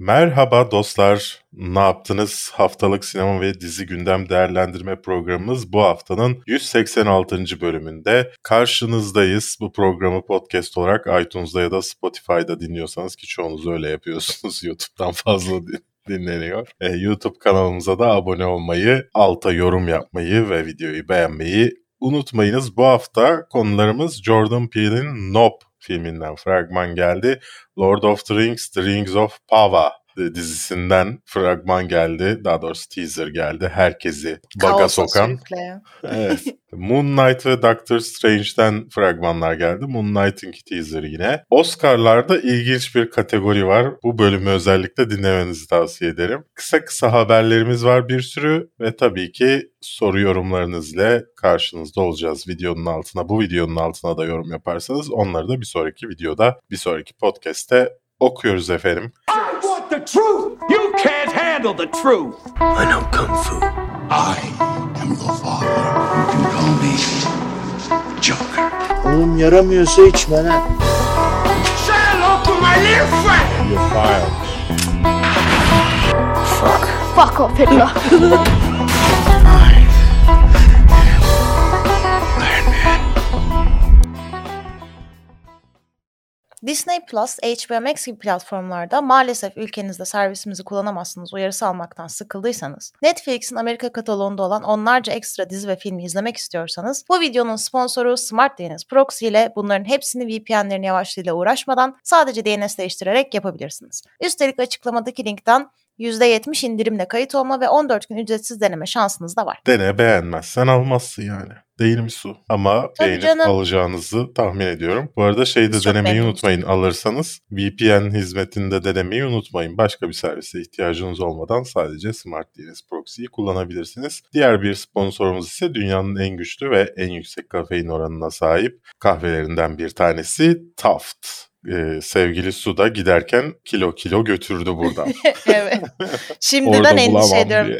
Merhaba dostlar. Ne yaptınız? Haftalık sinema ve dizi gündem değerlendirme programımız bu haftanın 186. bölümünde karşınızdayız. Bu programı podcast olarak iTunes'da ya da Spotify'da dinliyorsanız ki çoğunuz öyle yapıyorsunuz. YouTube'dan fazla dinleniyor. Ee, YouTube kanalımıza da abone olmayı, alta yorum yapmayı ve videoyu beğenmeyi unutmayınız. Bu hafta konularımız Jordan Peele'in Nope filminden fragman geldi. Lord of the Rings, The Rings of Power dizisinden fragman geldi. Daha doğrusu teaser geldi. Herkesi baga Kaosa sokan. evet. Moon Knight ve Doctor Strange'den fragmanlar geldi. Moon Knight'in teaser yine. Oscar'larda ilginç bir kategori var. Bu bölümü özellikle dinlemenizi tavsiye ederim. Kısa kısa haberlerimiz var bir sürü ve tabii ki soru yorumlarınızla karşınızda olacağız videonun altına. Bu videonun altına da yorum yaparsanız onları da bir sonraki videoda, bir sonraki podcast'te okuyoruz efendim. The truth. You can't handle the truth. I know kung fu. I am your father. You can call me Joker. Oğlum yaramıyorsa içme lan. Say hello to my little friend. You're fired. Fuck. Fuck off Hitler. Disney Plus, HBO Max gibi platformlarda maalesef ülkenizde servisimizi kullanamazsınız uyarısı almaktan sıkıldıysanız, Netflix'in Amerika kataloğunda olan onlarca ekstra dizi ve filmi izlemek istiyorsanız, bu videonun sponsoru Smart DNS Proxy ile bunların hepsini VPN'lerin yavaşlığıyla uğraşmadan sadece DNS değiştirerek yapabilirsiniz. Üstelik açıklamadaki linkten %70 indirimle kayıt olma ve 14 gün ücretsiz deneme şansınız da var. Dene beğenmezsen almazsın yani. Değil mi su? Ama Tabii beğenip canım. alacağınızı tahmin ediyorum. Bu arada şeyi de denemeyi unutmayın. Alırsanız VPN hizmetinde denemeyi unutmayın. Başka bir servise ihtiyacınız olmadan sadece Smart DNS Proxy'yi kullanabilirsiniz. Diğer bir sponsorumuz ise dünyanın en güçlü ve en yüksek kafein oranına sahip kahvelerinden bir tanesi Taft e, sevgili Suda giderken kilo kilo götürdü buradan. evet. Şimdiden endişe ediyorum.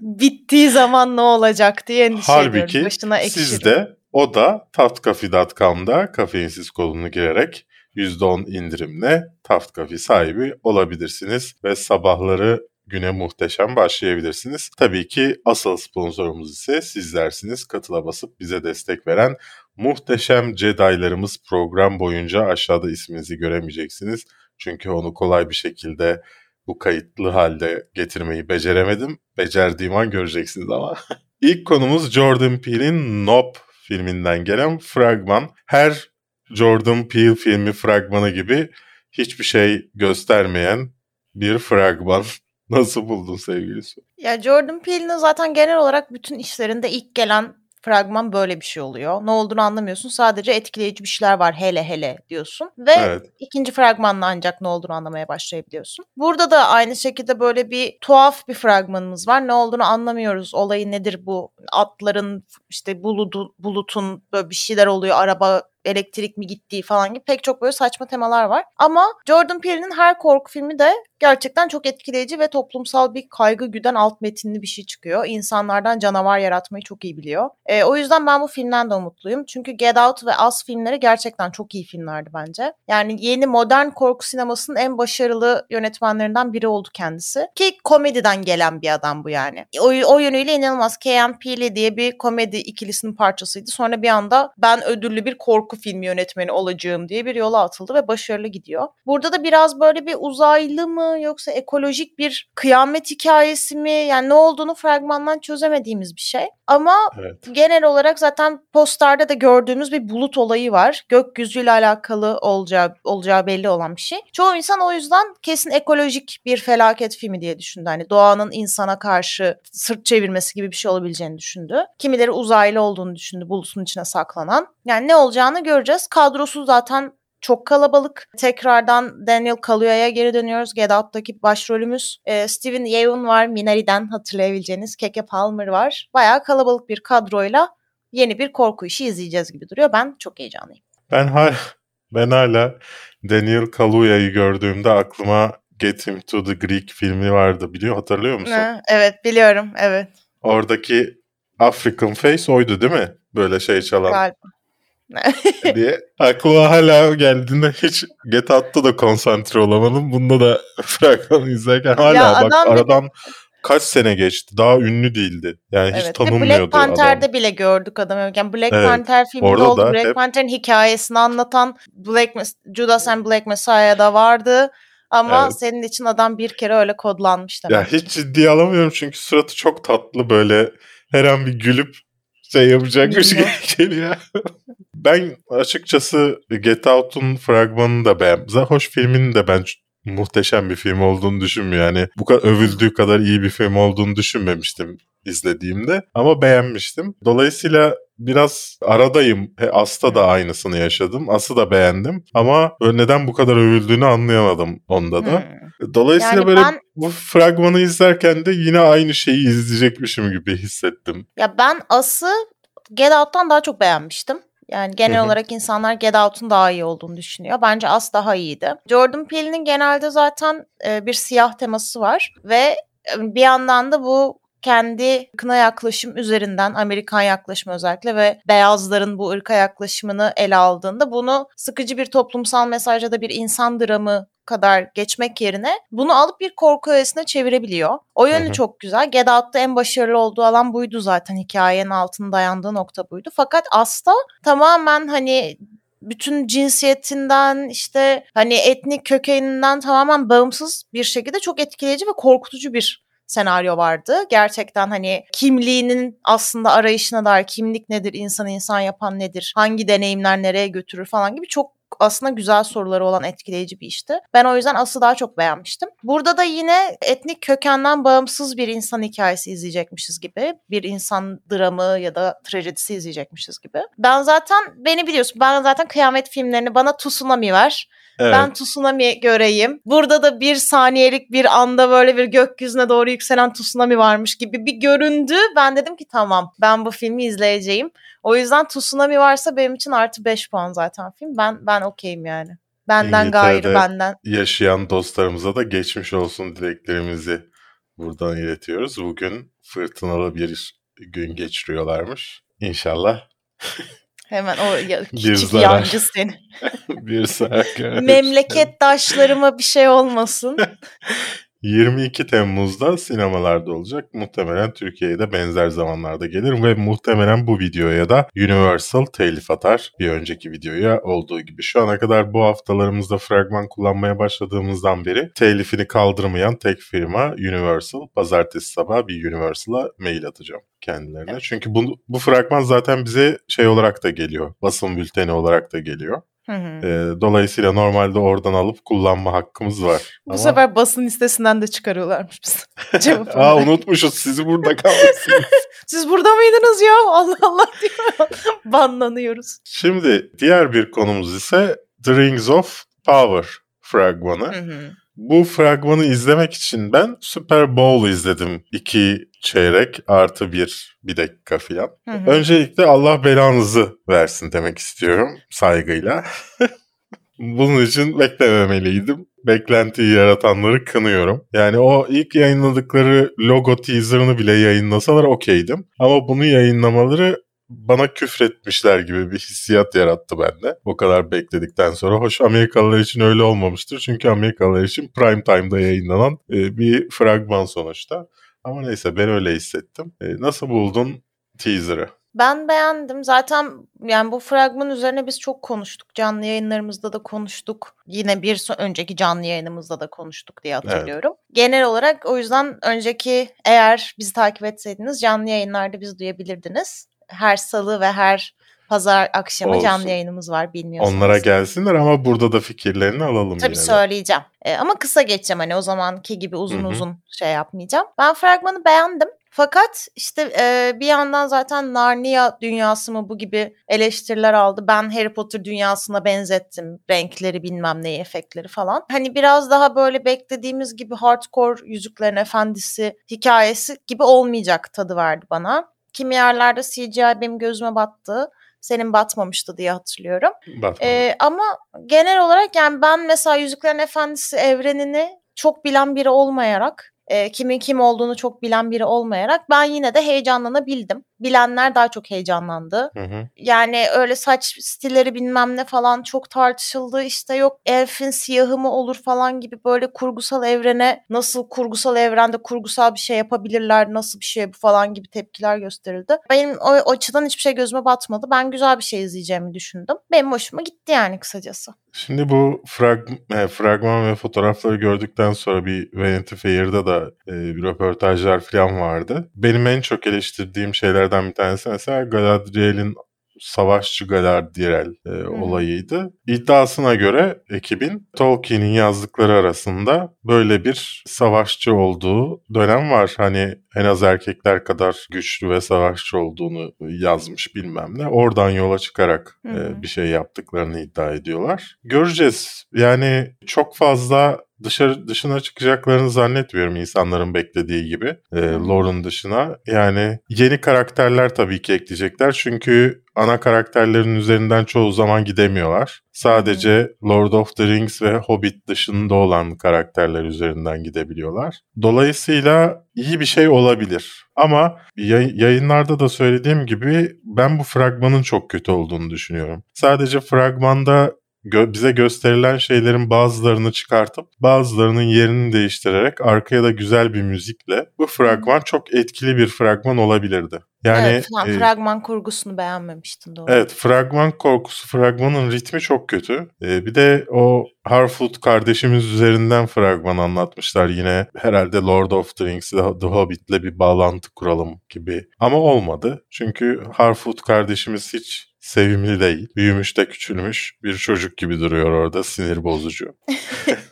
Bittiği zaman ne olacak diye endişe Halbuki, ediyorum. Başına siz de o da taftcafe.com'da kafeinsiz kolunu girerek %10 indirimle Taft sahibi olabilirsiniz ve sabahları güne muhteşem başlayabilirsiniz. Tabii ki asıl sponsorumuz ise sizlersiniz. Katıla basıp bize destek veren muhteşem Jedi'larımız program boyunca aşağıda isminizi göremeyeceksiniz. Çünkü onu kolay bir şekilde bu kayıtlı halde getirmeyi beceremedim. Becerdiğim an göreceksiniz ama. İlk konumuz Jordan Peele'in Nope filminden gelen fragman. Her Jordan Peele filmi fragmanı gibi hiçbir şey göstermeyen bir fragman. Nasıl buldun sevgilisi? Ya Jordan Peele'nin zaten genel olarak bütün işlerinde ilk gelen fragman böyle bir şey oluyor. Ne olduğunu anlamıyorsun. Sadece etkileyici bir şeyler var hele hele diyorsun. Ve evet. ikinci fragmanla ancak ne olduğunu anlamaya başlayabiliyorsun. Burada da aynı şekilde böyle bir tuhaf bir fragmanımız var. Ne olduğunu anlamıyoruz. Olayı nedir bu? Atların işte bulutu, bulutun böyle bir şeyler oluyor. Araba elektrik mi gittiği falan gibi pek çok böyle saçma temalar var. Ama Jordan Peele'nin her korku filmi de gerçekten çok etkileyici ve toplumsal bir kaygı güden alt metinli bir şey çıkıyor. İnsanlardan canavar yaratmayı çok iyi biliyor. E, o yüzden ben bu filmden de umutluyum. Çünkü Get Out ve Us filmleri gerçekten çok iyi filmlerdi bence. Yani yeni modern korku sinemasının en başarılı yönetmenlerinden biri oldu kendisi. Ki komediden gelen bir adam bu yani. O, o yönüyle inanılmaz. K.M. Peele diye bir komedi ikilisinin parçasıydı. Sonra bir anda ben ödüllü bir korku filmi yönetmeni olacağım diye bir yola atıldı ve başarılı gidiyor. Burada da biraz böyle bir uzaylı mı yoksa ekolojik bir kıyamet hikayesi mi? Yani ne olduğunu fragmandan çözemediğimiz bir şey. Ama evet. genel olarak zaten posterde de gördüğümüz bir bulut olayı var. Gökyüzüyle alakalı olacağı, olacağı belli olan bir şey. Çoğu insan o yüzden kesin ekolojik bir felaket filmi diye düşündü. Hani doğanın insana karşı sırt çevirmesi gibi bir şey olabileceğini düşündü. Kimileri uzaylı olduğunu düşündü bulutun içine saklanan. Yani ne olacağını göreceğiz. Kadrosu zaten çok kalabalık. Tekrardan Daniel Kaluuya'ya geri dönüyoruz. Get Out'taki başrolümüz. E, Steven Yeun var. Minari'den hatırlayabileceğiniz. Keke Palmer var. Bayağı kalabalık bir kadroyla yeni bir korku işi izleyeceğiz gibi duruyor. Ben çok heyecanlıyım. Ben hala ben hala Daniel Kaluuya'yı gördüğümde aklıma Get Him to the Greek filmi vardı. Biliyor hatırlıyor musun? Ha, evet biliyorum evet. Oradaki African Face oydu değil mi? Böyle şey çalan. Galiba. diye. Aklıma hala geldiğinde hiç Get Out'ta da konsantre olamadım. Bunda da fragmanı izlerken hala ya bak aradan kaç sene geçti. Daha ünlü değildi. Yani evet. hiç tanınmıyordu Black Panther'de adam. bile gördük adamı. Yani Black evet. Panther filminde Orada oldu. Black hep... Panther'ın hikayesini anlatan Black Judas and Black Messiah'da vardı. Ama evet. senin için adam bir kere öyle kodlanmış demek. Ya hiç ciddiye alamıyorum çünkü suratı çok tatlı böyle her an bir gülüp şey yapacakmış gibi geliyor. Ben açıkçası Get Out'un fragmanını da beğendim. Hoş filmini de ben muhteşem bir film olduğunu düşünmüyorum. Yani bu kadar övüldüğü kadar iyi bir film olduğunu düşünmemiştim izlediğimde ama beğenmiştim. Dolayısıyla biraz aradayım. As'ta da aynısını yaşadım. As'ı da beğendim ama neden bu kadar övüldüğünü anlayamadım onda da. Hmm. Dolayısıyla yani böyle ben... bu fragmanı izlerken de yine aynı şeyi izleyecekmişim gibi hissettim. Ya ben As'ı Get Out'tan daha çok beğenmiştim. Yani genel Hı-hı. olarak insanlar Get Out'un daha iyi olduğunu düşünüyor. Bence As daha iyiydi. Jordan Peele'nin genelde zaten e, bir siyah teması var ve bir yandan da bu kendi kına yaklaşım üzerinden Amerikan yaklaşımı özellikle ve beyazların bu ırka yaklaşımını ele aldığında bunu sıkıcı bir toplumsal mesajda da bir insan dramı kadar geçmek yerine bunu alıp bir korku öğesine çevirebiliyor. O yönü Hı-hı. çok güzel. Get Out'ta en başarılı olduğu alan buydu zaten. Hikayenin altında dayandığı nokta buydu. Fakat As'ta tamamen hani bütün cinsiyetinden işte hani etnik kökeninden tamamen bağımsız bir şekilde çok etkileyici ve korkutucu bir senaryo vardı. Gerçekten hani kimliğinin aslında arayışına dair kimlik nedir, insan insan yapan nedir, hangi deneyimler nereye götürür falan gibi çok aslında güzel soruları olan etkileyici bir işti. Ben o yüzden As'ı daha çok beğenmiştim. Burada da yine etnik kökenden bağımsız bir insan hikayesi izleyecekmişiz gibi. Bir insan dramı ya da trajedisi izleyecekmişiz gibi. Ben zaten beni biliyorsun ben zaten kıyamet filmlerini bana Tsunami ver. Evet. Ben tsunami göreyim. Burada da bir saniyelik bir anda böyle bir gökyüzüne doğru yükselen tsunami varmış gibi bir göründü. Ben dedim ki tamam ben bu filmi izleyeceğim. O yüzden tsunami varsa benim için artı 5 puan zaten film. Ben ben okeyim yani. Benden gayrı benden. yaşayan dostlarımıza da geçmiş olsun dileklerimizi buradan iletiyoruz. Bugün fırtınalı bir gün geçiriyorlarmış. İnşallah Hemen o ya, küçük yancı seni. bir zarar. Memleket taşlarıma bir şey olmasın. 22 Temmuz'da sinemalarda olacak. Muhtemelen Türkiye'de benzer zamanlarda gelir ve muhtemelen bu videoya da Universal telif atar. Bir önceki videoya olduğu gibi. Şu ana kadar bu haftalarımızda fragman kullanmaya başladığımızdan beri telifini kaldırmayan tek firma Universal. Pazartesi sabah bir Universal'a mail atacağım kendilerine. Çünkü bu, bu fragman zaten bize şey olarak da geliyor. Basın bülteni olarak da geliyor. Hı hı. E, dolayısıyla normalde oradan alıp kullanma hakkımız var. Bu Ama... sefer basın listesinden de çıkarıyorlarmış biz. Aa unutmuşuz sizi burada kalmışsınız. Siz burada mıydınız ya? Allah Allah diyor. Banlanıyoruz. Şimdi diğer bir konumuz ise The Rings of Power fragmanı. Hı hı. Bu fragmanı izlemek için ben Super Bowl izledim. iki çeyrek artı bir bir dakika filan. Öncelikle Allah belanızı versin demek istiyorum saygıyla. Bunun için beklememeliydim. Beklentiyi yaratanları kınıyorum. Yani o ilk yayınladıkları logo teaserını bile yayınlasalar okeydim. Ama bunu yayınlamaları bana küfretmişler gibi bir hissiyat yarattı bende. O kadar bekledikten sonra. Hoş Amerikalılar için öyle olmamıştır. Çünkü Amerikalılar için prime time'da yayınlanan e, bir fragman sonuçta. Ama neyse ben öyle hissettim. E, nasıl buldun teaser'ı? Ben beğendim. Zaten yani bu fragman üzerine biz çok konuştuk. Canlı yayınlarımızda da konuştuk. Yine bir önceki canlı yayınımızda da konuştuk diye hatırlıyorum. Evet. Genel olarak o yüzden önceki eğer bizi takip etseydiniz canlı yayınlarda bizi duyabilirdiniz her salı ve her pazar akşamı Olsun. canlı yayınımız var bilmiyorsunuz. Onlara gelsinler ama burada da fikirlerini alalım Tabii yine söyleyeceğim. Ee, ama kısa geçeceğim hani o zamanki gibi uzun Hı-hı. uzun şey yapmayacağım. Ben fragmanı beğendim. Fakat işte e, bir yandan zaten Narnia dünyası mı bu gibi eleştiriler aldı. Ben Harry Potter dünyasına benzettim. Renkleri bilmem neyi efektleri falan. Hani biraz daha böyle beklediğimiz gibi hardcore Yüzüklerin Efendisi hikayesi gibi olmayacak tadı verdi bana. Kimi yerlerde CGI benim gözüme battı. Senin batmamıştı diye hatırlıyorum. Ee, ama genel olarak yani ben mesela Yüzüklerin Efendisi evrenini çok bilen biri olmayarak e, kimin kim olduğunu çok bilen biri olmayarak ben yine de heyecanlanabildim. Bilenler daha çok heyecanlandı. Hı hı. Yani öyle saç stilleri bilmem ne falan çok tartışıldı. İşte yok elfin siyahı mı olur falan gibi böyle kurgusal evrene nasıl kurgusal evrende kurgusal bir şey yapabilirler nasıl bir şey bu falan gibi tepkiler gösterildi. Benim o, o açıdan hiçbir şey gözüme batmadı. Ben güzel bir şey izleyeceğimi düşündüm. Benim hoşuma gitti yani kısacası. Şimdi bu frag, e, fragman ve fotoğrafları gördükten sonra bir Vanity Fair'da da e, bir röportajlar falan vardı. Benim en çok eleştirdiğim şeylerden bir tanesi mesela Galadriel'in savaşçı Galadriel e, hmm. olayıydı. İddiasına göre ekibin Tolkien'in yazdıkları arasında böyle bir savaşçı olduğu dönem var. Hani en az erkekler kadar güçlü ve savaşçı olduğunu yazmış bilmem ne. Oradan yola çıkarak hmm. e, bir şey yaptıklarını iddia ediyorlar. Göreceğiz. Yani çok fazla dışarı dışına çıkacaklarını zannetmiyorum insanların beklediği gibi. E, lore'un dışına. Yani yeni karakterler tabii ki ekleyecekler. Çünkü ana karakterlerin üzerinden çoğu zaman gidemiyorlar. Sadece Lord of the Rings ve Hobbit dışında olan karakterler üzerinden gidebiliyorlar. Dolayısıyla iyi bir şey olabilir. Ama yayınlarda da söylediğim gibi ben bu fragmanın çok kötü olduğunu düşünüyorum. Sadece fragmanda gö- bize gösterilen şeylerin bazılarını çıkartıp bazılarının yerini değiştirerek arkaya da güzel bir müzikle bu fragman çok etkili bir fragman olabilirdi. Yani evet, e, fragman kurgusunu beğenmemiştin doğru. Evet, fragman korkusu, fragmanın ritmi çok kötü. E, bir de o Harfoot kardeşimiz üzerinden fragman anlatmışlar yine. Herhalde Lord of the Rings, The Hobbit'le bir bağlantı kuralım gibi. Ama olmadı. Çünkü Harfoot kardeşimiz hiç sevimli değil. Büyümüş de küçülmüş bir çocuk gibi duruyor orada sinir bozucu.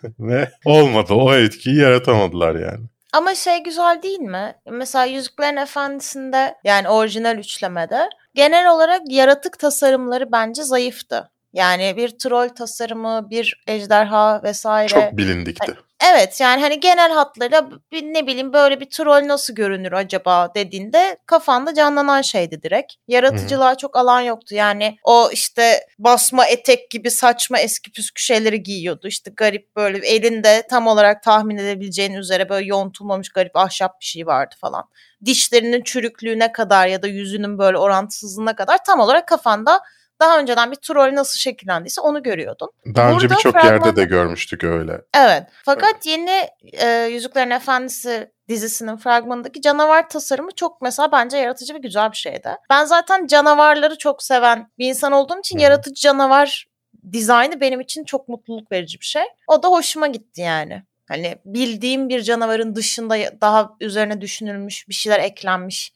Ve olmadı o etkiyi yaratamadılar yani. Ama şey güzel değil mi? Mesela Yüzüklerin Efendisi'nde yani orijinal üçlemede genel olarak yaratık tasarımları bence zayıftı. Yani bir troll tasarımı, bir ejderha vesaire. Çok bilindikti. Evet yani hani genel hatlarıyla ne bileyim böyle bir troll nasıl görünür acaba dediğinde kafanda canlanan şeydi direkt. Yaratıcılığa Hı-hı. çok alan yoktu. Yani o işte basma etek gibi saçma eski püskü şeyleri giyiyordu. İşte garip böyle elinde tam olarak tahmin edebileceğin üzere böyle yontulmamış garip ahşap bir şey vardı falan. Dişlerinin çürüklüğüne kadar ya da yüzünün böyle orantısızlığına kadar tam olarak kafanda daha önceden bir troll nasıl şekillendiyse onu görüyordun. Daha Burada önce birçok fragman... yerde de görmüştük öyle. Evet. Fakat evet. yeni e, Yüzüklerin Efendisi dizisinin fragmanındaki canavar tasarımı çok mesela bence yaratıcı ve güzel bir şeydi. Ben zaten canavarları çok seven bir insan olduğum için Hı. yaratıcı canavar dizaynı benim için çok mutluluk verici bir şey. O da hoşuma gitti yani. Hani bildiğim bir canavarın dışında daha üzerine düşünülmüş bir şeyler eklenmiş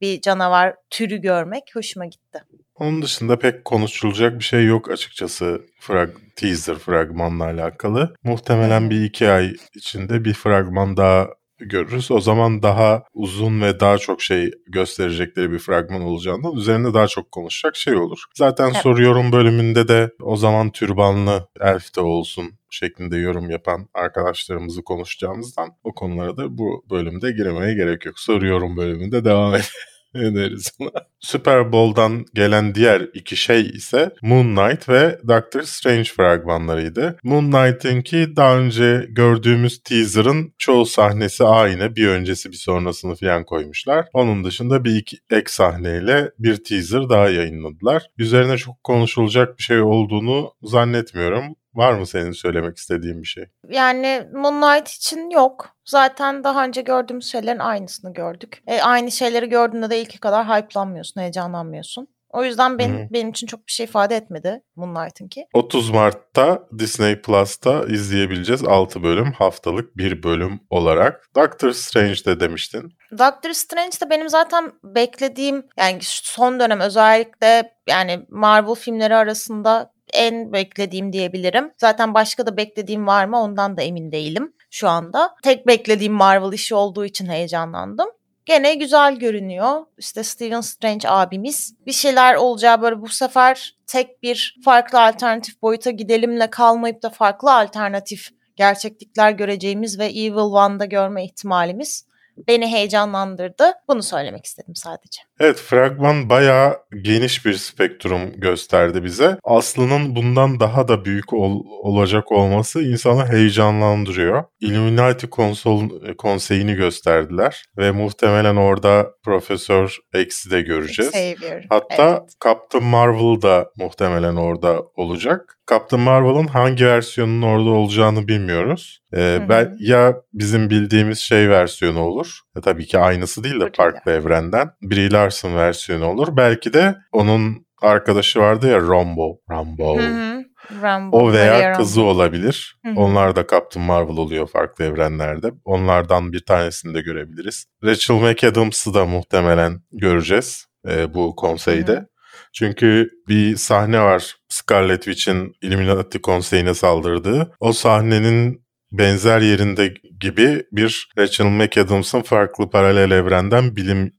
bir canavar türü görmek hoşuma gitti. Onun dışında pek konuşulacak bir şey yok açıkçası frag teaser fragmanla alakalı. Muhtemelen bir iki ay içinde bir fragman daha görürüz. O zaman daha uzun ve daha çok şey gösterecekleri bir fragman olacağından üzerinde daha çok konuşacak şey olur. Zaten evet. soru yorum bölümünde de o zaman türbanlı elf de olsun şeklinde yorum yapan arkadaşlarımızı konuşacağımızdan o konulara da bu bölümde girmeye gerek yok. Soru yorum bölümünde devam edelim ona. Super Bowl'dan gelen diğer iki şey ise Moon Knight ve Doctor Strange fragmanlarıydı. Moon Knight'inki daha önce gördüğümüz teaser'ın çoğu sahnesi aynı. Bir öncesi bir sonrasını falan koymuşlar. Onun dışında bir iki ek sahneyle bir teaser daha yayınladılar. Üzerine çok konuşulacak bir şey olduğunu zannetmiyorum. Var mı senin söylemek istediğin bir şey? Yani Moonlight için yok. Zaten daha önce gördüğümüz şeylerin aynısını gördük. E, aynı şeyleri gördüğünde de ilki kadar hype'lanmıyorsun, heyecanlanmıyorsun. O yüzden benim, hmm. benim için çok bir şey ifade etmedi Moonlight'ınki. 30 Mart'ta Disney Plus'ta izleyebileceğiz 6 bölüm haftalık bir bölüm olarak. Doctor Strange'de demiştin. Doctor Strange de benim zaten beklediğim yani son dönem özellikle yani Marvel filmleri arasında en beklediğim diyebilirim. Zaten başka da beklediğim var mı ondan da emin değilim şu anda. Tek beklediğim Marvel işi olduğu için heyecanlandım. Gene güzel görünüyor. İşte Stephen Strange abimiz bir şeyler olacağı böyle bu sefer tek bir farklı alternatif boyuta gidelimle kalmayıp da farklı alternatif gerçeklikler göreceğimiz ve Evil One'da görme ihtimalimiz beni heyecanlandırdı. Bunu söylemek istedim sadece. Evet fragman bayağı geniş bir spektrum gösterdi bize. Aslı'nın bundan daha da büyük ol, olacak olması insanı heyecanlandırıyor. Illuminati konsol, konseyini gösterdiler ve muhtemelen orada Profesör X'i de göreceğiz. Xavier. Hatta evet. Captain Marvel da muhtemelen orada olacak. Captain Marvel'ın hangi versiyonunun orada olacağını bilmiyoruz. Ee, ben ya bizim bildiğimiz şey versiyonu olur. E, tabii ki aynısı değil de Öyle. farklı evrenden. Brie Larson versiyonu olur. Belki de onun arkadaşı vardı ya Rambo. Rambo. Hı hı. Rambo, O veya Maria kızı Rambo. olabilir. Hı hı. Onlar da Captain Marvel oluyor farklı evrenlerde. Onlardan bir tanesini de görebiliriz. Rachel McAdams'ı da muhtemelen göreceğiz e, bu konseyde. Hı hı. Çünkü bir sahne var Scarlet Witch'in Illuminati konseyine saldırdığı. O sahnenin benzer yerinde gibi bir Rachel McAdams'ın farklı paralel evrenden bilim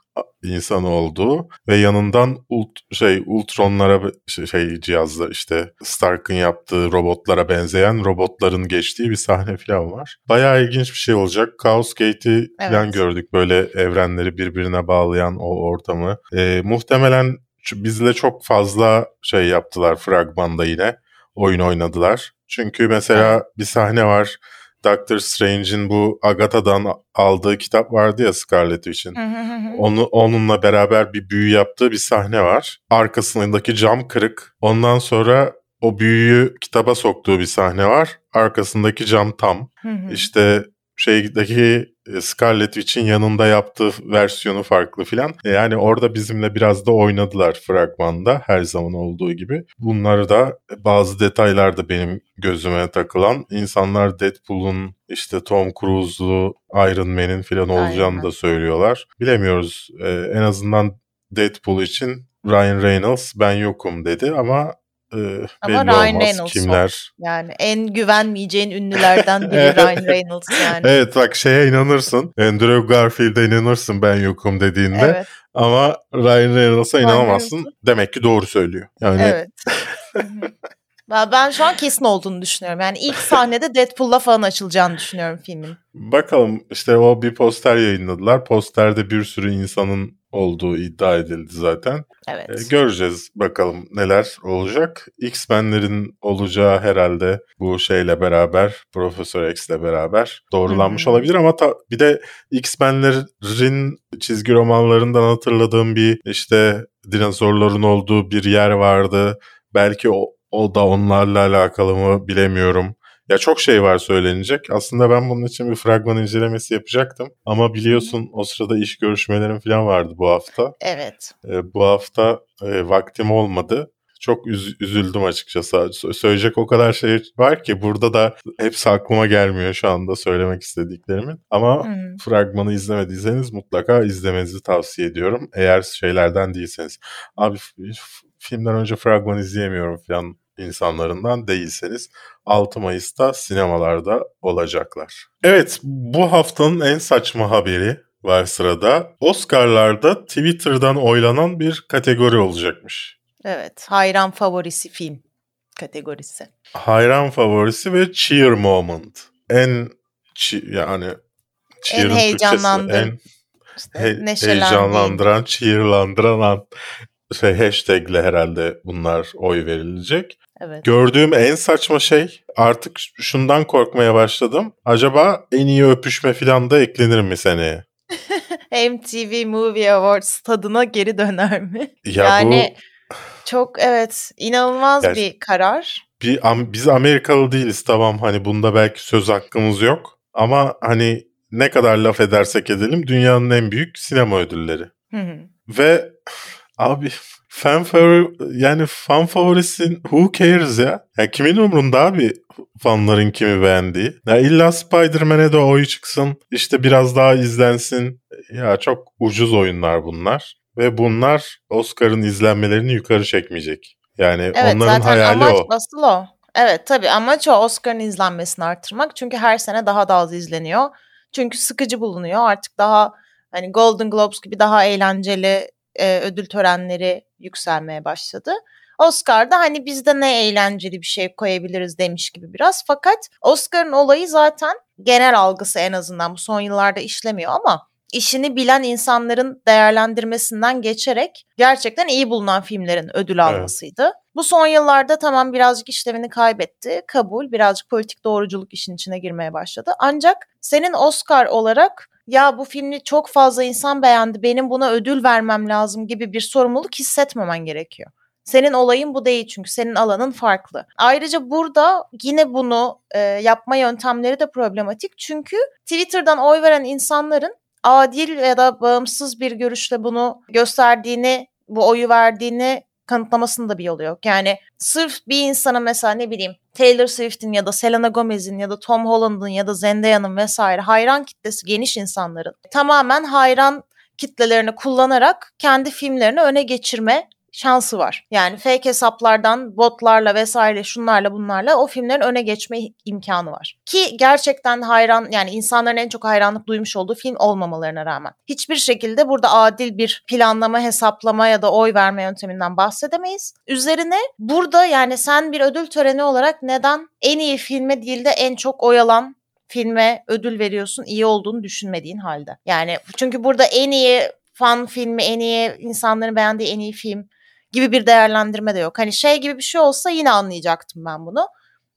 insanı olduğu ve yanından ult şey Ultronlara şey, şey cihazla işte Stark'ın yaptığı robotlara benzeyen robotların geçtiği bir sahne falan var. Bayağı ilginç bir şey olacak. Chaos Gate'i falan Evet. gördük böyle evrenleri birbirine bağlayan o ortamı. Ee, muhtemelen bizle çok fazla şey yaptılar fragmanda yine. Oyun oynadılar. Çünkü mesela bir sahne var. Doctor Strange'in bu Agatha'dan aldığı kitap vardı ya Scarlet Witch'in. Onu, onunla beraber bir büyü yaptığı bir sahne var. Arkasındaki cam kırık. Ondan sonra o büyüyü kitaba soktuğu bir sahne var. Arkasındaki cam tam. İşte şeydeki e, Scarlet Witch'in yanında yaptığı versiyonu farklı filan. E, Yani orada bizimle biraz da oynadılar fragmanda her zaman olduğu gibi. Bunları da bazı detaylar da benim gözüme takılan. İnsanlar Deadpool'un işte Tom Cruise'lu Iron Man'in filan olacağını Aynen. da söylüyorlar. Bilemiyoruz. E, en azından Deadpool için Ryan Reynolds ben yokum dedi ama e, Ama belli Ryan olmaz Reynolds kimler. Yani en güvenmeyeceğin ünlülerden biri. Ryan Reynolds yani. Evet bak şeye inanırsın. Andrew Garfield'e inanırsın ben yokum dediğinde. Evet. Ama Ryan Reynolds'a inanamazsın. Demek ki doğru söylüyor. Yani Evet. Ben şu an kesin olduğunu düşünüyorum. Yani ilk sahnede Deadpool'la falan açılacağını düşünüyorum filmin. bakalım işte o bir poster yayınladılar. Posterde bir sürü insanın olduğu iddia edildi zaten. Evet. Ee, göreceğiz bakalım neler olacak. X-Men'lerin olacağı herhalde bu şeyle beraber, Profesör X'le beraber doğrulanmış Hı hı. olabilir ama ta- bir de X-Men'lerin çizgi romanlarından hatırladığım bir işte dinozorların olduğu bir yer vardı. Belki o, o da onlarla alakalı mı bilemiyorum. Ya çok şey var söylenecek. Aslında ben bunun için bir fragman incelemesi yapacaktım. Ama biliyorsun o sırada iş görüşmelerim falan vardı bu hafta. Evet. E, bu hafta e, vaktim olmadı. Çok üz- üzüldüm açıkçası. Sö- Söyleyecek o kadar şey var ki burada da hepsi aklıma gelmiyor şu anda söylemek istediklerimin. Ama hı. fragmanı izlemediyseniz mutlaka izlemenizi tavsiye ediyorum. Eğer şeylerden değilseniz. Abi filmden önce fragman izleyemiyorum falan insanlarından değilseniz 6 Mayıs'ta sinemalarda olacaklar. Evet bu haftanın en saçma haberi var sırada. Oscar'larda Twitter'dan oylanan bir kategori olacakmış. Evet. Hayran favorisi film kategorisi. Hayran favorisi ve cheer moment. En yani cheer'ın Türkçesi heyecanlandır- en İşte he- heyecanlandıran, cheerlandıran an. Şey hashtagle herhalde bunlar oy verilecek. Evet. Gördüğüm en saçma şey artık şundan korkmaya başladım. Acaba en iyi öpüşme falan da eklenir mi seneye? MTV Movie Awards tadına geri döner mi? Ya yani çok evet inanılmaz Gerçi- bir karar. bu bir biz Amerikalı değiliz tamam hani bunda belki söz hakkımız yok. Ama hani ne kadar laf edersek edelim dünyanın en büyük sinema ödülleri. Hı hı. Ve abi fan favori yani fan favorisin who cares ya? Ya kimin umrunda abi fanların kimi beğendiği? Ya illa Spider-Man'e de oy çıksın. işte biraz daha izlensin. Ya çok ucuz oyunlar bunlar. Ve bunlar Oscar'ın izlenmelerini yukarı çekmeyecek. Yani Evet onların zaten hayali amaç o. asıl o. Evet tabii amaç o Oscar'ın izlenmesini artırmak. Çünkü her sene daha da az izleniyor. Çünkü sıkıcı bulunuyor. Artık daha hani Golden Globes gibi daha eğlenceli e, ödül törenleri yükselmeye başladı. Oscar'da hani biz de ne eğlenceli bir şey koyabiliriz demiş gibi biraz. Fakat Oscar'ın olayı zaten genel algısı en azından bu son yıllarda işlemiyor ama işini bilen insanların değerlendirmesinden geçerek gerçekten iyi bulunan filmlerin ödül almasıydı. Evet. Bu son yıllarda tamam birazcık işlevini kaybetti. Kabul, birazcık politik doğruculuk işin içine girmeye başladı. Ancak senin Oscar olarak ya bu filmi çok fazla insan beğendi, benim buna ödül vermem lazım gibi bir sorumluluk hissetmemen gerekiyor. Senin olayın bu değil çünkü senin alanın farklı. Ayrıca burada yine bunu e, yapma yöntemleri de problematik. Çünkü Twitter'dan oy veren insanların adil ya da bağımsız bir görüşle bunu gösterdiğini, bu oyu verdiğini kanıtlamasının da bir yolu yok. Yani sırf bir insana mesela ne bileyim Taylor Swift'in ya da Selena Gomez'in ya da Tom Holland'ın ya da Zendaya'nın vesaire hayran kitlesi geniş insanların tamamen hayran kitlelerini kullanarak kendi filmlerini öne geçirme şansı var. Yani fake hesaplardan botlarla vesaire şunlarla bunlarla o filmlerin öne geçme imkanı var. Ki gerçekten hayran yani insanların en çok hayranlık duymuş olduğu film olmamalarına rağmen. Hiçbir şekilde burada adil bir planlama, hesaplama ya da oy verme yönteminden bahsedemeyiz. Üzerine burada yani sen bir ödül töreni olarak neden en iyi filme değil de en çok oy alan filme ödül veriyorsun iyi olduğunu düşünmediğin halde. Yani çünkü burada en iyi fan filmi, en iyi insanların beğendiği en iyi film gibi bir değerlendirme de yok. Hani şey gibi bir şey olsa yine anlayacaktım ben bunu.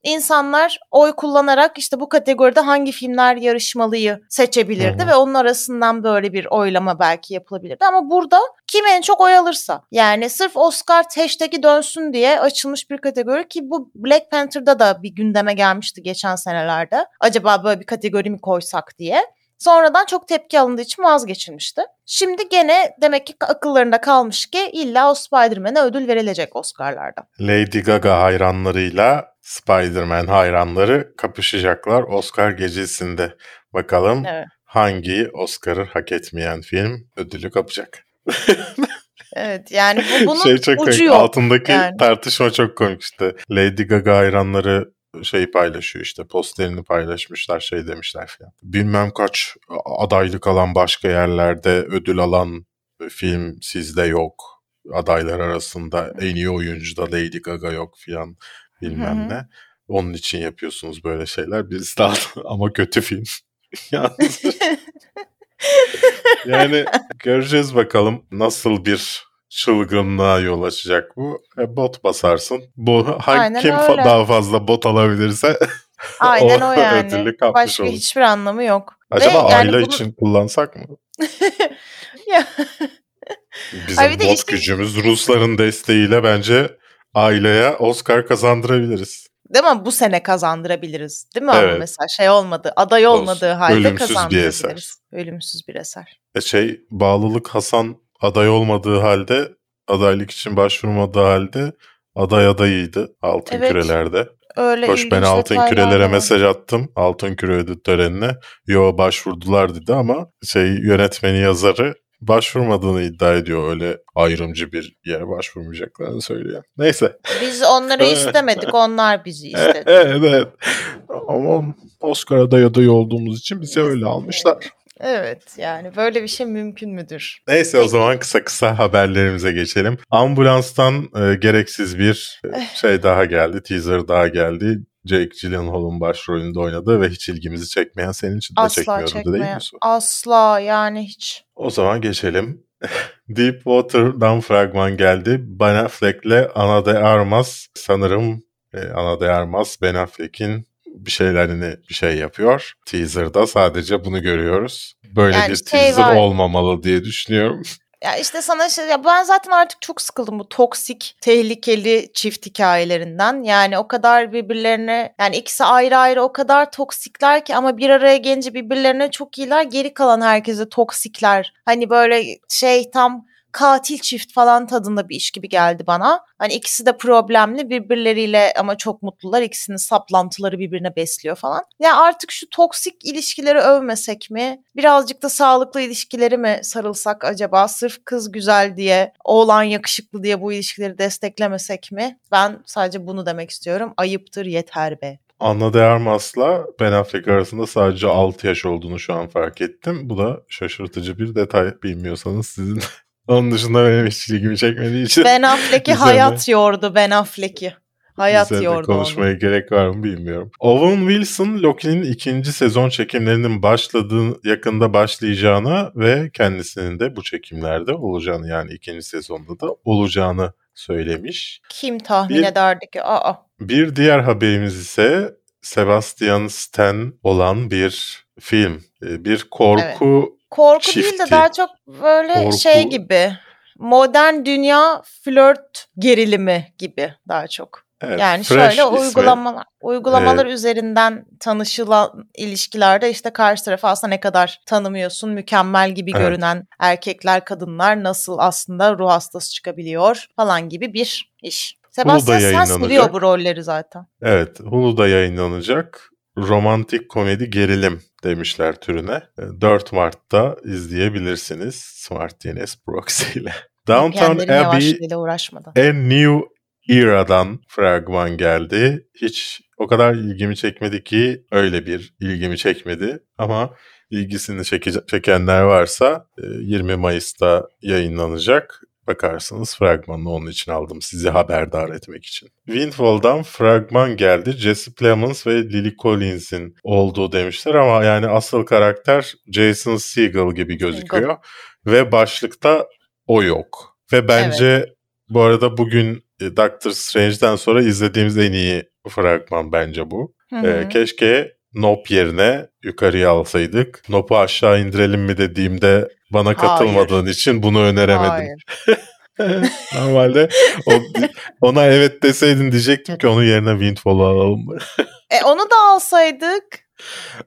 İnsanlar oy kullanarak işte bu kategoride hangi filmler yarışmalıyı seçebilirdi Hı-hı. ve onun arasından böyle bir oylama belki yapılabilirdi. Ama burada kim en çok oy alırsa yani sırf Oscar hashtag'i dönsün diye açılmış bir kategori ki bu Black Panther'da da bir gündeme gelmişti geçen senelerde. Acaba böyle bir kategori mi koysak diye. Sonradan çok tepki alındığı için vazgeçilmişti. Şimdi gene demek ki akıllarında kalmış ki illa o Spider-Man'e ödül verilecek Oscar'larda. Lady Gaga hayranlarıyla Spider-Man hayranları kapışacaklar Oscar gecesinde. Bakalım evet. hangi Oscar'ı hak etmeyen film ödülü kapacak. evet yani bu bunun şey çok ucu komik. yok. Altındaki yani. tartışma çok komik işte. Lady Gaga hayranları şey paylaşıyor işte posterini paylaşmışlar şey demişler falan. Bilmem kaç adaylık alan başka yerlerde ödül alan film sizde yok. Adaylar arasında en iyi oyuncu da Lady Gaga yok filan bilmem Hı-hı. ne. Onun için yapıyorsunuz böyle şeyler. Biz daha ama kötü film. yani göreceğiz bakalım nasıl bir çılgınlığa yol açacak bu. E, bot basarsın. Bu hangi kim öyle. daha fazla bot alabilirse Aynen o, o yani. Başka olur. hiçbir anlamı yok. Acaba Ve aile bunu... için kullansak mı? ya. Bizim bot işte... gücümüz Rusların desteğiyle bence aileye Oscar kazandırabiliriz. Değil mi? Bu sene kazandırabiliriz. Değil mi evet. ama mesela şey olmadı. Aday olmadığı Olsun. halde Ölümsüz kazandırabiliriz. Bir eser. Ölümsüz bir eser. E şey bağlılık Hasan aday olmadığı halde adaylık için başvurmadığı halde aday adayıydı altın evet. kürelerde. Öyle Hoş ben altın kürelere var. mesaj attım. Altın küre ödül törenine. Yo başvurdular dedi ama şey yönetmeni yazarı başvurmadığını iddia ediyor. Öyle ayrımcı bir yere başvurmayacaklarını söylüyor. Neyse. Biz onları istemedik. Onlar bizi istedi. evet evet. Ama Oscar aday adayı olduğumuz için bize öyle almışlar. Evet yani böyle bir şey mümkün müdür? Neyse o zaman kısa kısa haberlerimize geçelim. Ambulanstan e, gereksiz bir şey daha geldi, teaser daha geldi. Jake Gyllenhaal'ın başrolünde oynadığı ve hiç ilgimizi çekmeyen senin için de Asla çekmiyordu çekmeyen. değil mi? Asla yani hiç. O zaman geçelim. Deepwater'dan fragman geldi. Ben Affleck'le Ana de Armas sanırım e, Ana de Armas Ben Affleck'in bir şeylerini bir şey yapıyor. Teaser'da sadece bunu görüyoruz. Böyle yani bir şey teaser var. olmamalı diye düşünüyorum. Ya işte sana şey ya ben zaten artık çok sıkıldım bu toksik, tehlikeli çift hikayelerinden. Yani o kadar birbirlerine yani ikisi ayrı ayrı o kadar toksikler ki ama bir araya gelince birbirlerine çok iyiler. Geri kalan herkese toksikler. Hani böyle şey tam katil çift falan tadında bir iş gibi geldi bana. Hani ikisi de problemli birbirleriyle ama çok mutlular. İkisinin saplantıları birbirine besliyor falan. Ya yani artık şu toksik ilişkileri övmesek mi? Birazcık da sağlıklı ilişkileri mi sarılsak acaba? Sırf kız güzel diye, oğlan yakışıklı diye bu ilişkileri desteklemesek mi? Ben sadece bunu demek istiyorum. Ayıptır yeter be. Anna de Armas'la Ben Affleck arasında sadece 6 yaş olduğunu şu an fark ettim. Bu da şaşırtıcı bir detay bilmiyorsanız sizin Onun dışında benim hiç ilgimi çekmediği için. Ben Affleck'i hayat yordu Ben Affleck'i. Hayat Üzerinde yordu konuşmaya onu. gerek var mı bilmiyorum. Owen Wilson Loki'nin ikinci sezon çekimlerinin başladığı yakında başlayacağını ve kendisinin de bu çekimlerde olacağını yani ikinci sezonda da olacağını söylemiş. Kim tahmin Bir- ederdi ki? Aa. Bir diğer haberimiz ise Sebastian Stan olan bir film. Ee, Bir korku Korku değil de Çifti. daha çok böyle Korku. şey gibi. Modern dünya flört gerilimi gibi daha çok. evet, Yani şöyle uygulamalar uygulamalar üzerinden tanışılan ilişkilerde işte karşı tarafı aslında ne kadar tanımıyorsun, mükemmel gibi Evet. görünen erkekler, kadınlar nasıl aslında ruh hastası çıkabiliyor falan gibi bir iş. Sebastian Stan seviyor bu rolleri zaten. Evet, Hulu'da yayınlanacak. Romantik komedi gerilim demişler türüne. Ee, 4 Mart'ta izleyebilirsiniz Smart DNS Proxy ile. Downtown Abbey. A New Era'dan fragman geldi. Hiç o kadar ilgimi çekmedi ki öyle bir ilgimi çekmedi. Ama ilgisini çeke- çekenler varsa e, 20 Mayıs'ta yayınlanacak. Bakarsınız fragmanını onun için aldım sizi haberdar etmek için. Windfall'dan fragman geldi. Jesse Plemons ve Lily Collins'in olduğu demişler ama yani asıl karakter Jason Segel gibi gözüküyor. Ve başlıkta o yok. Ve bence bu arada bugün e, Doctor Strange'den sonra izlediğimiz en iyi fragman bence bu. Hı Ee, hı. keşke Nop yerine yukarıya alsaydık. Nop'u aşağı indirelim mi dediğimde bana Hayır. katılmadığın için bunu öneremedim. Hayır. Normalde o- ona evet deseydin diyecektim ki onun yerine Windfall'u alalım. E onu da alsaydık.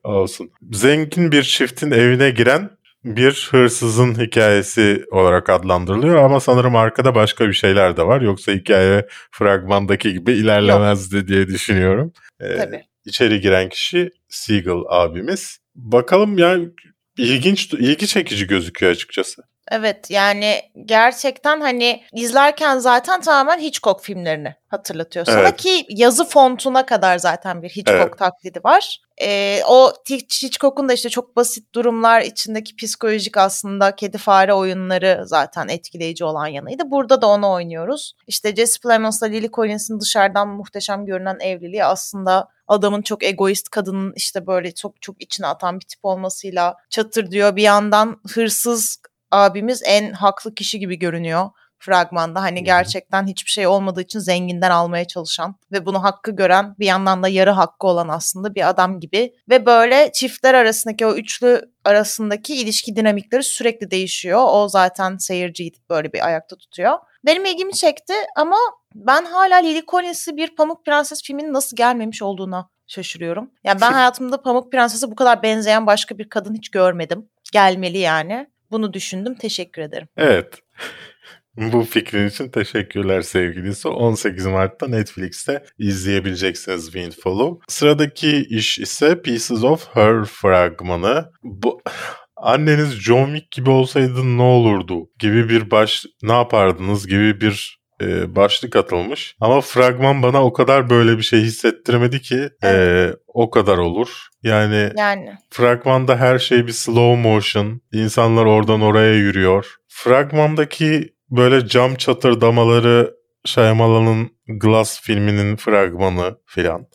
Olsun. Zengin bir çiftin evine giren bir hırsızın hikayesi olarak adlandırılıyor ama sanırım arkada başka bir şeyler de var. Yoksa hikaye fragmandaki gibi ilerlemezdi diye düşünüyorum. Ee, Tabii. İçeri giren kişi Siegel abimiz. Bakalım yani ilginç, ilgi çekici gözüküyor açıkçası. Evet yani gerçekten hani izlerken zaten tamamen Hitchcock filmlerini hatırlatıyor sana Evet. ki yazı fontuna kadar zaten bir Hitchcock Evet. taklidi var. Ee, o Hitch- Hitchcock'un da işte çok basit durumlar içindeki psikolojik aslında kedi fare oyunları zaten etkileyici olan yanıydı. Burada da onu oynuyoruz. İşte Jesse Plemons'la Lily Collins'in dışarıdan muhteşem görünen evliliği aslında adamın çok egoist kadının işte böyle çok çok içine atan bir tip olmasıyla çatır diyor. Bir yandan hırsız abimiz en haklı kişi gibi görünüyor fragmanda. Hani gerçekten hiçbir şey olmadığı için zenginden almaya çalışan ve bunu hakkı gören bir yandan da yarı hakkı olan aslında bir adam gibi. Ve böyle çiftler arasındaki o üçlü arasındaki ilişki dinamikleri sürekli değişiyor. O zaten seyirciyi böyle bir ayakta tutuyor. Benim ilgimi çekti ama ben hala Lily Collins'i bir Pamuk Prenses filminin nasıl gelmemiş olduğuna şaşırıyorum. Yani ben hayatımda Pamuk Prenses'e bu kadar benzeyen başka bir kadın hiç görmedim. Gelmeli yani. Bunu düşündüm. Teşekkür ederim. Evet. Bu fikrin için teşekkürler sevgilisi. 18 Mart'ta Netflix'te izleyebileceksiniz Windfall'u. Sıradaki iş ise Pieces of Her fragmanı. Bu anneniz John Wick gibi olsaydı ne olurdu gibi bir baş ne yapardınız gibi bir e, başlık atılmış. Ama fragman bana o kadar böyle bir şey hissettirmedi ki e, o kadar olur. Yani Yani Fragmanda her şey bir slow motion. İnsanlar oradan oraya yürüyor. Fragmandaki böyle cam çatırdamaları Shyamalan'ın Glass filminin fragmanı filan.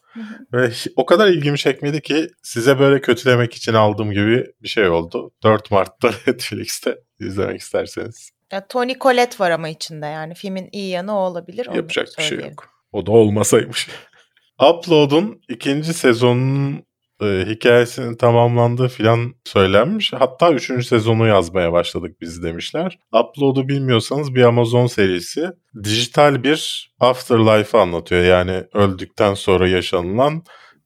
Ve o kadar ilgimi çekmedi ki size böyle kötülemek için aldığım gibi bir şey oldu. 4 Mart'ta Netflix'te izlemek isterseniz. Ya Tony Collette var ama içinde yani. Filmin iyi yanı o olabilir. onu Yapacak bir şey yok. O da olmasaymış. Upload'un ikinci sezonunun e, hikayesinin tamamlandığı filan söylenmiş. Hatta üçüncü sezonu yazmaya başladık biz demişler. Upload'u bilmiyorsanız bir Amazon serisi. Dijital bir afterlife anlatıyor. Yani öldükten sonra yaşanılan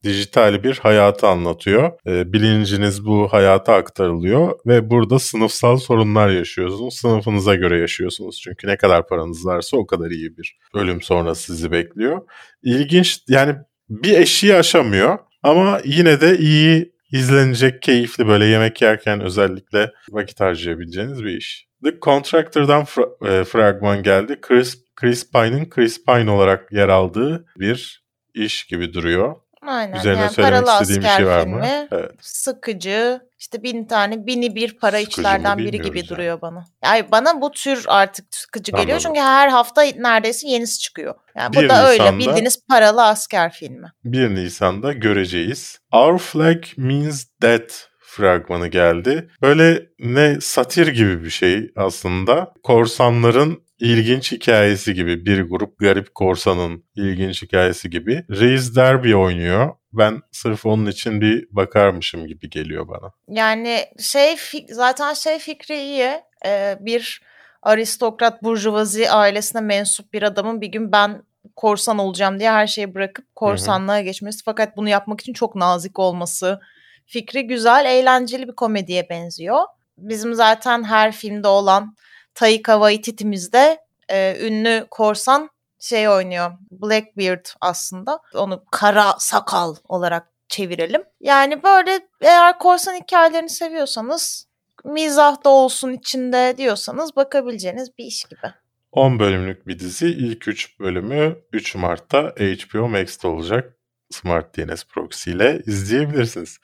dijital bir hayatı anlatıyor. E, bilinciniz bu hayata aktarılıyor ve burada sınıfsal sorunlar yaşıyorsunuz. Sınıfınıza göre yaşıyorsunuz çünkü ne kadar paranız varsa o kadar iyi bir ölüm sonrası sizi bekliyor. İlginç yani bir eşiği aşamıyor ama yine de iyi izlenecek, keyifli böyle yemek yerken özellikle vakit harcayabileceğiniz bir iş. The Contractor'dan fra- e, fragman geldi. Chris, Chris Pine'ın Chris Pine olarak yer aldığı bir iş gibi duruyor. Aynen. Üzerine yani söylemek paralı istediğim bir asker şey var filmi, mı? Evet. sıkıcı, işte bin tane, bini bir para Sıkıcı içlerden biri gibi yani. duruyor bana. Yani bana bu tür artık sıkıcı geliyor Anladım. çünkü her hafta neredeyse yenisi çıkıyor. Yani bu 1 da öyle Nisan'da- bildiğiniz paralı asker filmi. 1 Nisan'da göreceğiz. Our Flag Means Death fragmanı geldi. Böyle ne satir gibi bir şey aslında. Korsanların ilginç hikayesi gibi. Bir grup garip korsanın ilginç hikayesi gibi. Reis Derby oynuyor. Ben sırf onun için bir bakarmışım gibi geliyor bana. Yani şey zaten şey fikri iyi. Ee, bir aristokrat burjuvazi ailesine mensup bir adamın bir gün ben korsan olacağım diye her şeyi bırakıp korsanlığa geçmesi fakat bunu yapmak için çok nazik olması fikri güzel, eğlenceli bir komediye benziyor. Bizim zaten her filmde olan Taika Waititi'mizde e, ünlü korsan şey oynuyor. Blackbeard aslında. Onu kara sakal olarak çevirelim. Yani böyle eğer korsan hikayelerini seviyorsanız mizah da olsun içinde diyorsanız bakabileceğiniz bir iş gibi. 10 bölümlük bir dizi. İlk 3 bölümü 3 Mart'ta HBO Max'te olacak. Smart DNS Proxy ile izleyebilirsiniz.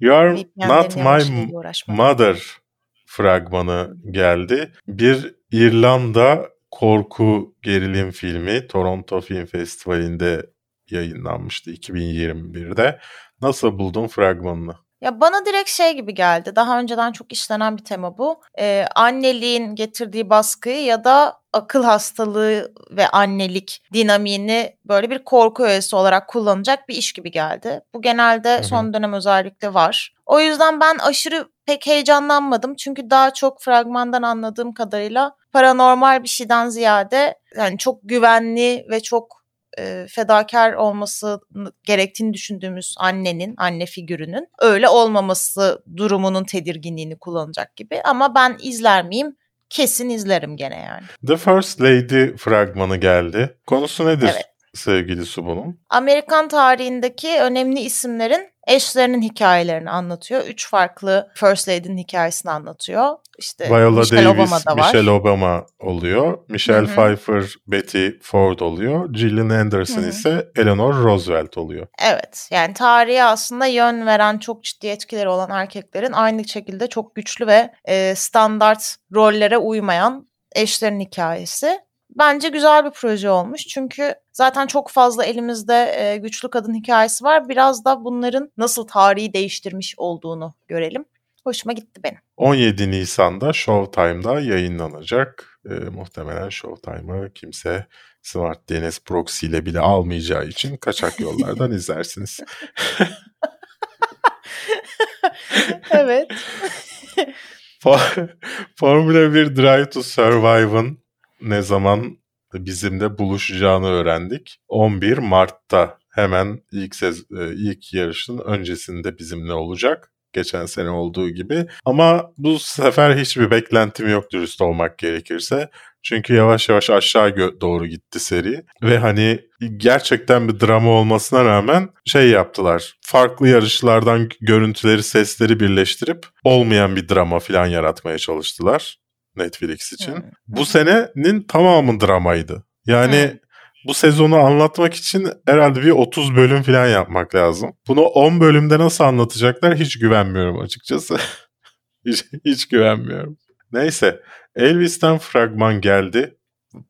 You Are VPN Not My. Mother fragmanı geldi. Bir İrlanda korku gerilim filmi Toronto Film Festivali'nde yayınlanmıştı 2021'de. Nasıl buldun fragmanını? Ya bana direkt şey gibi geldi. Daha önceden çok işlenen bir tema bu. Ee, anneliğin getirdiği baskıyı ya da akıl hastalığı ve annelik dinamiğini böyle bir korku öğesi olarak kullanacak bir iş gibi geldi. Bu genelde son dönem özellikle var. O yüzden ben aşırı pek heyecanlanmadım. Çünkü daha çok fragmandan anladığım kadarıyla paranormal bir şeyden ziyade yani çok güvenli ve çok e, fedakar olması gerektiğini düşündüğümüz annenin, anne figürünün öyle olmaması durumunun tedirginliğini kullanacak gibi. Ama ben izler miyim? Kesin izlerim gene yani. The First Lady fragmanı geldi. Konusu nedir Evet. Sevgili Subun'un? Amerikan tarihindeki önemli isimlerin eşlerinin hikayelerini anlatıyor. Üç farklı First Lady'nin hikayesini anlatıyor. İşte Viola Michelle Davis, Obama da var. Michelle Obama oluyor. Michelle Hı hı. Pfeiffer, Betty Ford oluyor. Gillian Anderson Hı hı. ise Eleanor Roosevelt oluyor. Evet yani tarihe aslında yön veren çok ciddi etkileri olan erkeklerin aynı şekilde çok güçlü ve e, standart rollere uymayan eşlerin hikayesi. Bence güzel bir proje olmuş çünkü zaten çok fazla elimizde e, güçlü kadın hikayesi var. Biraz da bunların nasıl tarihi değiştirmiş olduğunu görelim. Hoşuma gitti benim. 17 Nisan'da Showtime'da yayınlanacak. Ee, muhtemelen Showtime'ı kimse Smart DNS Proxy ile bile almayacağı için kaçak yollardan izlersiniz. evet. For- Formula 1 Drive to Survive'ın ne zaman bizimle buluşacağını öğrendik. 11 Mart'ta hemen ilk sez e, ilk yarışın öncesinde bizimle olacak. Geçen sene olduğu gibi. Ama bu sefer hiçbir beklentim yok dürüst olmak gerekirse. Çünkü yavaş yavaş aşağı doğru gitti seri. Ve hani gerçekten bir drama olmasına rağmen şey yaptılar. Farklı yarışlardan görüntüleri, sesleri birleştirip olmayan bir drama falan yaratmaya çalıştılar Netflix için. Hmm. Bu senenin tamamı dramaydı. Yani Hmm. bu sezonu anlatmak için herhalde bir 30 bölüm falan yapmak lazım. Bunu 10 bölümde nasıl anlatacaklar hiç güvenmiyorum açıkçası. hiç, hiç güvenmiyorum. Neyse Elvis'ten fragman geldi.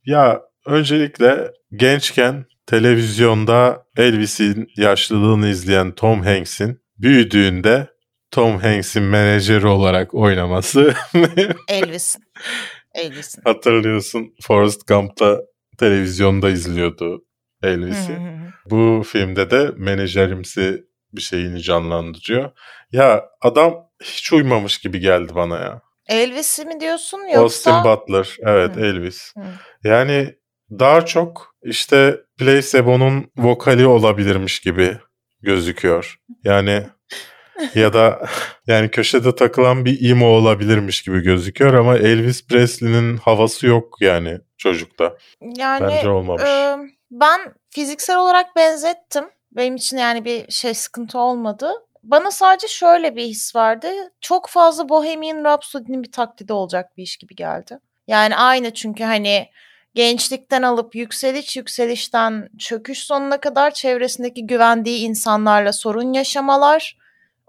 Ya öncelikle gençken televizyonda Elvis'in yaşlılığını izleyen Tom Hanks'in büyüdüğünde Tom Hanks'in menajeri olarak oynaması Elvis'in. Elvis'in. hatırlıyorsun Forrest Gump'ta televizyonda izliyordu Elvis'i. Bu filmde de menajerimsi bir şeyini canlandırıyor. Ya adam hiç uymamış gibi geldi bana ya. Elvis'i mi diyorsun yoksa? Austin Butler. Evet Hı. Elvis. Hı. Yani daha çok işte Placebo'nun vokali olabilirmiş gibi gözüküyor. Yani ya da yani köşede takılan bir emo olabilirmiş gibi gözüküyor ama Elvis Presley'nin havası yok yani çocukta. Yani Bence olmamış. e, ben fiziksel olarak benzettim. Benim için yani bir şey sıkıntı olmadı. Bana sadece şöyle bir his vardı. Çok fazla Bohemian Rhapsody'nin bir taklidi olacak bir iş gibi geldi. Yani aynı çünkü hani gençlikten alıp yükseliş yükselişten çöküş sonuna kadar çevresindeki güvendiği insanlarla sorun yaşamalar,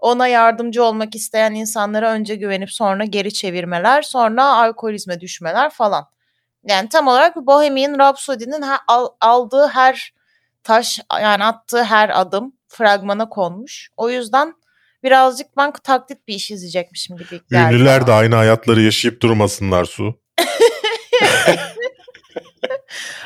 ona yardımcı olmak isteyen insanlara önce güvenip sonra geri çevirmeler, sonra alkolizme düşmeler falan. Yani tam olarak Bohemian Rhapsody'nin al, aldığı her taş yani attığı her adım fragmana konmuş. O yüzden birazcık ben taklit bir iş izleyecekmişim gibi geldi. Ünlüler de aynı hayatları yaşayıp durmasınlar Su.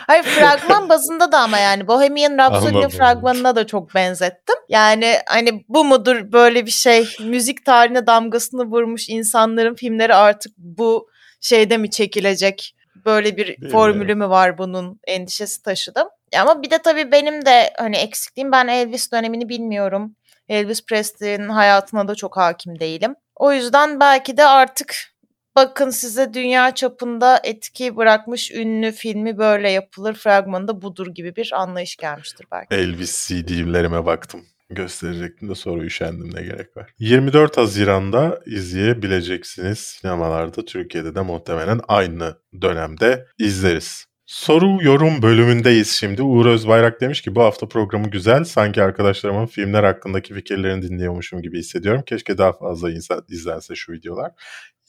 Hayır fragman bazında da ama yani Bohemian Rhapsody'nin fragmanına da çok benzettim. Yani hani bu mudur böyle bir şey müzik tarihine damgasını vurmuş insanların filmleri artık bu şeyde mi çekilecek? Böyle bir Değil formülü mü var bunun endişesi taşıdım. Ama bir de tabii benim de hani eksikliğim ben Elvis dönemini bilmiyorum. Elvis Presley'in hayatına da çok hakim değilim. O yüzden belki de artık bakın size dünya çapında etki bırakmış ünlü filmi böyle yapılır fragmanında budur gibi bir anlayış gelmiştir belki. Elvis CD'lerime baktım. Gösterecektim de sonra üşendim ne gerek var. 24 Haziran'da izleyebileceksiniz sinemalarda. Türkiye'de de muhtemelen aynı dönemde izleriz. Soru yorum bölümündeyiz şimdi. Uğur Özbayrak demiş ki bu hafta programı güzel. Sanki arkadaşlarımın filmler hakkındaki fikirlerini dinliyormuşum gibi hissediyorum. Keşke daha fazla insan izlense şu videolar.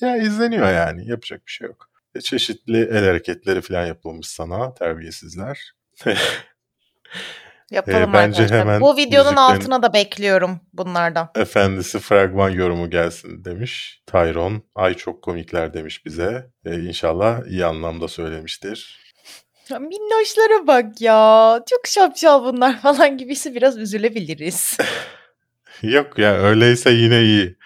Ya izleniyor yani. Yapacak bir şey yok. E, çeşitli el hareketleri falan yapılmış sana. Terbiyesizler. Yapalım e, bence arkadaşlar. Hemen Bu videonun müziklerin... altına da bekliyorum bunlardan. Efendisi fragman yorumu gelsin demiş. Tyron, ay çok komikler demiş bize. E, inşallah iyi anlamda söylemiştir. Ya minnoşlara bak ya. Çok şapşal bunlar falan gibisi biraz üzülebiliriz. Yok ya öyleyse yine iyi.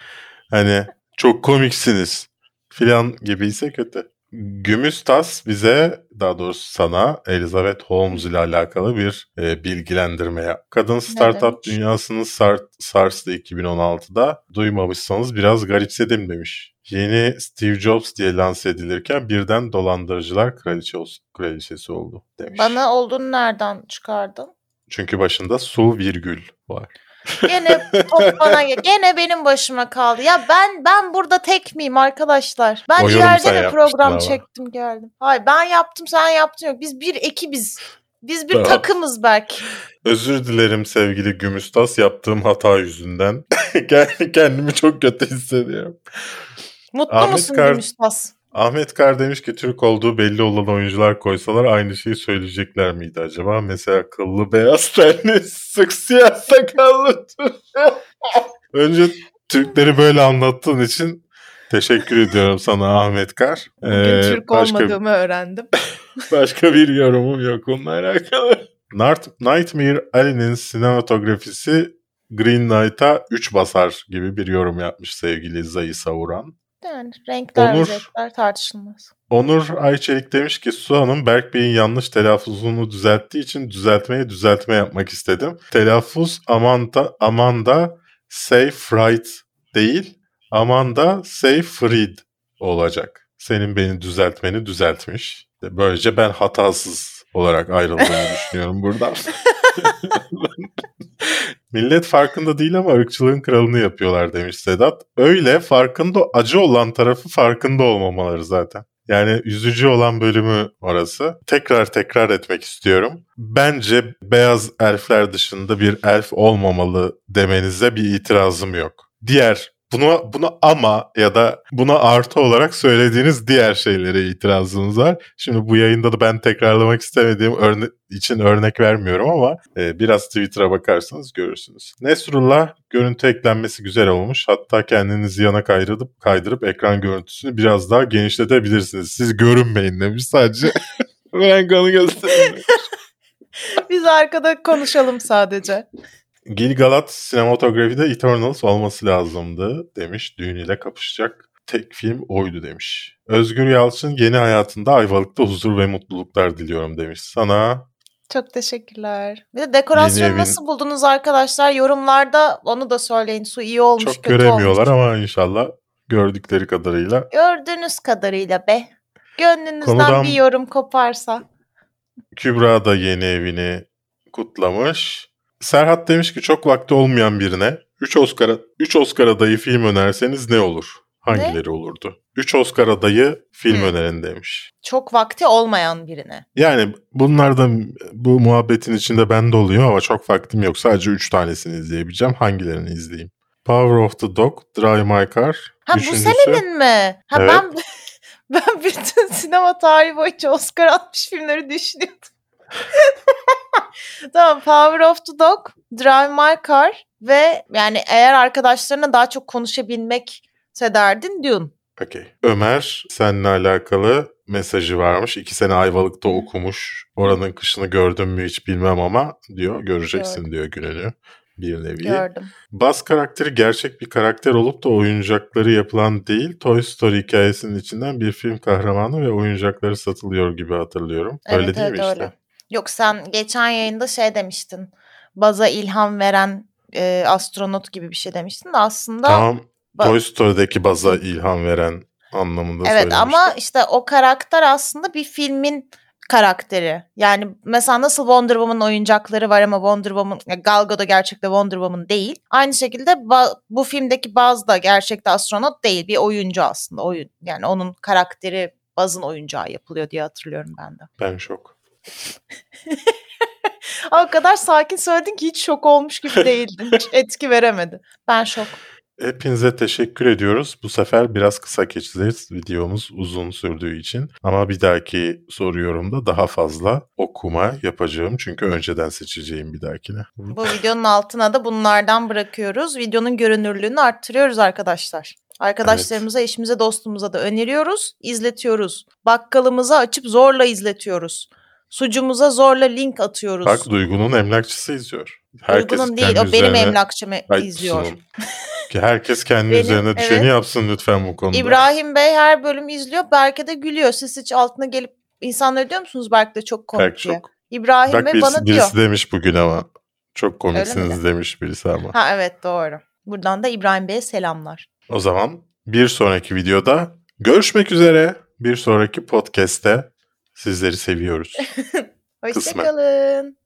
Hani çok komiksiniz filan gibiyse kötü. Gümüş Tas bize daha doğrusu sana Elizabeth Holmes ile alakalı bir e, bilgilendirme yap. Kadın startup dünyasını sar, sarstı 2016'da. Duymamışsanız biraz garipsedim demiş. Yeni Steve Jobs diye lanse edilirken birden dolandırıcılar kraliçe kraliçesi oldu demiş. Bana olduğunu nereden çıkardın? Çünkü başında su virgül var. Gene top bana gene benim başıma kaldı. Ya ben ben burada tek miyim arkadaşlar? Ben o ileride de program ama. çektim geldim. Hayır ben yaptım sen yaptın yok. Biz bir ekibiz. Biz bir tamam. takımız belki. Özür dilerim sevgili Gümüştas yaptığım hata yüzünden. Kendimi çok kötü hissediyorum. Mutlu Ahmet musun Kar... Gümüştas? Ahmet Kar demiş ki Türk olduğu belli olan oyuncular koysalar aynı şeyi söyleyecekler miydi acaba? Mesela kıllı beyaz tenli sık siyah sakallı. Önce Türkleri böyle anlattığın için teşekkür ediyorum sana Ahmet Kar. Ee, Türk başka, olmadığımı öğrendim. başka bir yorumum yok onunla alakalı. Nightmare Alley'nin sinematografisi Green Knight'a 3 basar gibi bir yorum yapmış sevgili Zayı Savuran. Yani renkler Onur, renkler tartışılmaz. Onur Ayçelik demiş ki Su Hanım Berk Bey'in yanlış telaffuzunu düzelttiği için düzeltmeye düzeltme yapmak istedim. Telaffuz Amanda, Amanda Seyfried değil Amanda Seyfried olacak. Senin beni düzeltmeni düzeltmiş. Böylece ben hatasız olarak ayrıldığını düşünüyorum buradan. Millet farkında değil ama ırkçılığın kralını yapıyorlar demiş Sedat. Öyle farkında acı olan tarafı farkında olmamaları zaten. Yani üzücü olan bölümü orası. Tekrar tekrar etmek istiyorum. Bence beyaz elfler dışında bir elf olmamalı demenize bir itirazım yok. Diğer Buna, buna ama ya da buna artı olarak söylediğiniz diğer şeylere itirazınız var. Şimdi bu yayında da ben tekrarlamak istemediğim örne için örnek vermiyorum ama e, biraz Twitter'a bakarsanız görürsünüz. Nesrullah görüntü eklenmesi güzel olmuş. Hatta kendinizi yana kaydırıp kaydırıp ekran görüntüsünü biraz daha genişletebilirsiniz. Siz görünmeyin demiş sadece. ben kanı göstereyim. Biz arkada konuşalım sadece. Gilgalat sinematografide Eternals olması lazımdı demiş. Düğünüyle kapışacak tek film oydu demiş. Özgür Yalçın yeni hayatında Ayvalık'ta huzur ve mutluluklar diliyorum demiş. Sana çok teşekkürler. Bir de dekorasyonu evin... nasıl buldunuz arkadaşlar? Yorumlarda onu da söyleyin. Su iyi olmuş, Çok kötü göremiyorlar olmuş. ama inşallah gördükleri kadarıyla. Gördüğünüz kadarıyla be. Gönlünüzden Konudan... bir yorum koparsa. Kübra da yeni evini kutlamış. Serhat demiş ki çok vakti olmayan birine 3 Oscar 3 Oscar adayı film önerseniz ne olur? hangileri ne? olurdu? 3 Oscar adayı film hmm. önerin demiş. Çok vakti olmayan birine. Yani bunlardan bu muhabbetin içinde bende oluyor ama çok vaktim yok. Sadece 3 tanesini izleyebileceğim. Hangilerini izleyeyim? Power of the Dog, Drive My Car. Ha Üçüncüsü... bu senenin mi? Ha evet. ben ben bütün sinema tarihi boyunca Oscar almış filmleri düşünüyordum. tamam Power of the Dog, Drive My Car ve yani eğer arkadaşlarına daha çok konuşabilmek derdin Dune. Okey. Ömer seninle alakalı mesajı varmış. İki sene Ayvalık'ta okumuş. Oranın kışını gördüm mü hiç bilmem ama diyor. Göreceksin Gördüm. diyor gününü bir nevi. Gördüm. Baz karakteri gerçek bir karakter olup da oyuncakları yapılan değil, Toy Story hikayesinin içinden bir film kahramanı ve oyuncakları satılıyor gibi hatırlıyorum. Evet, öyle değil evet, mi işte? Öyle. Yok sen geçen yayında şey demiştin. Baz'a ilham veren e, astronot gibi bir şey demiştin de aslında Tamam Toy Story'deki baza ilham veren anlamında Evet ama işte o karakter aslında bir filmin karakteri. Yani mesela nasıl Wonder Woman oyuncakları var ama Wonder Woman Gal Gadot gerçekte Wonder Woman değil. Aynı şekilde bu filmdeki Buzz da gerçekte astronot değil. Bir oyuncu aslında. Oyun yani onun karakteri Buzz'ın oyuncağı yapılıyor diye hatırlıyorum ben de. Ben şok. o kadar sakin söyledin ki hiç şok olmuş gibi değildin. Hiç etki veremedi. Ben şok. Hepinize teşekkür ediyoruz. Bu sefer biraz kısa geçeceğiz videomuz uzun sürdüğü için. Ama bir dahaki soru yorumda daha fazla okuma yapacağım. Çünkü önceden seçeceğim bir dahakine. Bu videonun altına da bunlardan bırakıyoruz. Videonun görünürlüğünü arttırıyoruz arkadaşlar. Arkadaşlarımıza, evet. eşimize, dostumuza da öneriyoruz, izletiyoruz. Bakkalımıza açıp zorla izletiyoruz. Sucumuza zorla link atıyoruz. Bak Duygu'nun emlakçısı izliyor. Herkes Duygu'nun değil, o benim emlakçımı izliyor. Ki herkes kendi Benim, üzerine düşeni evet. yapsın lütfen bu konuda. İbrahim Bey her bölüm izliyor. Berke de gülüyor. Siz hiç altına gelip insanlar diyor musunuz Berke de çok komik Berk. Çok. İbrahim Bak, Bey birisi, bana diyor. Birisi demiş bugün ama. Çok komiksiniz demiş birisi ama. Ha evet doğru. Buradan da İbrahim Bey'e selamlar. O zaman bir sonraki videoda görüşmek üzere. Bir sonraki podcast'te sizleri seviyoruz. Hoşçakalın.